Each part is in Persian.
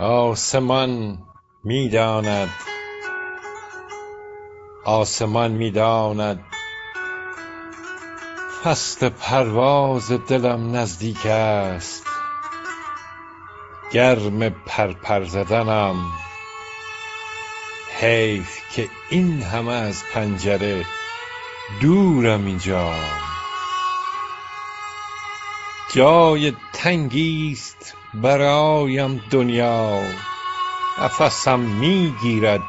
آسمان می‌داند. آسمان می‌داند. فصل پرواز دلم نزدیک است. گرم پر پر زدنم. حیف که این همه از پنجره دورم اینجا. جای تنگی است برایم دنیا. نفسم می‌گیرد.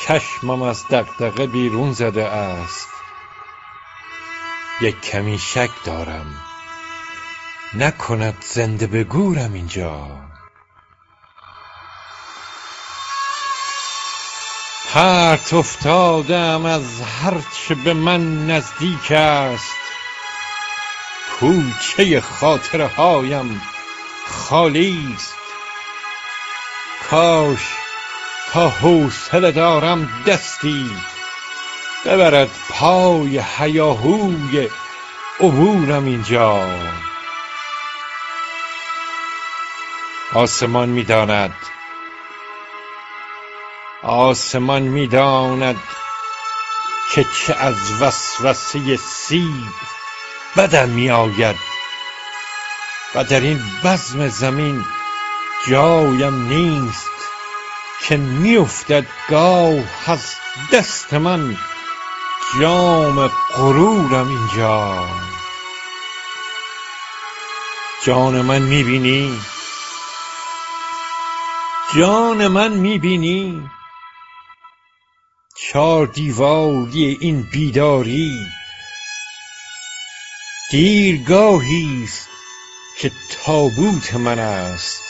چشمم از دغدغه بیرون زده است. یک کمی شک دارم. نکند زنده به گورم اینجا. پرت افتاده از هرچه به من نزدیک است. کوچه خاطره هایم خالی است. کاش تا حوصله دارم دستی ببرد پای هیاهوی عبورم اینجا. آسمان می‌داند. آسمان می‌داند که چه از وسوسه سیب بدم میآید و در این بزم زمین جایم نیست که میافتد گاه از دست من. جام غرورم اینجا. جان من می‌بینی جان من می‌بینی چار دیواری این بیداری دیرگاهی است که تابوت من است.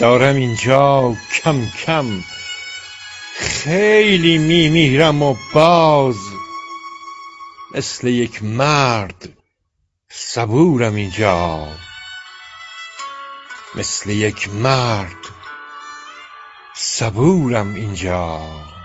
دارم اینجا کم کم خیلی میمیرم و باز مثل یک مرد صبورم اینجا. مثل یک مرد صبورم اینجا.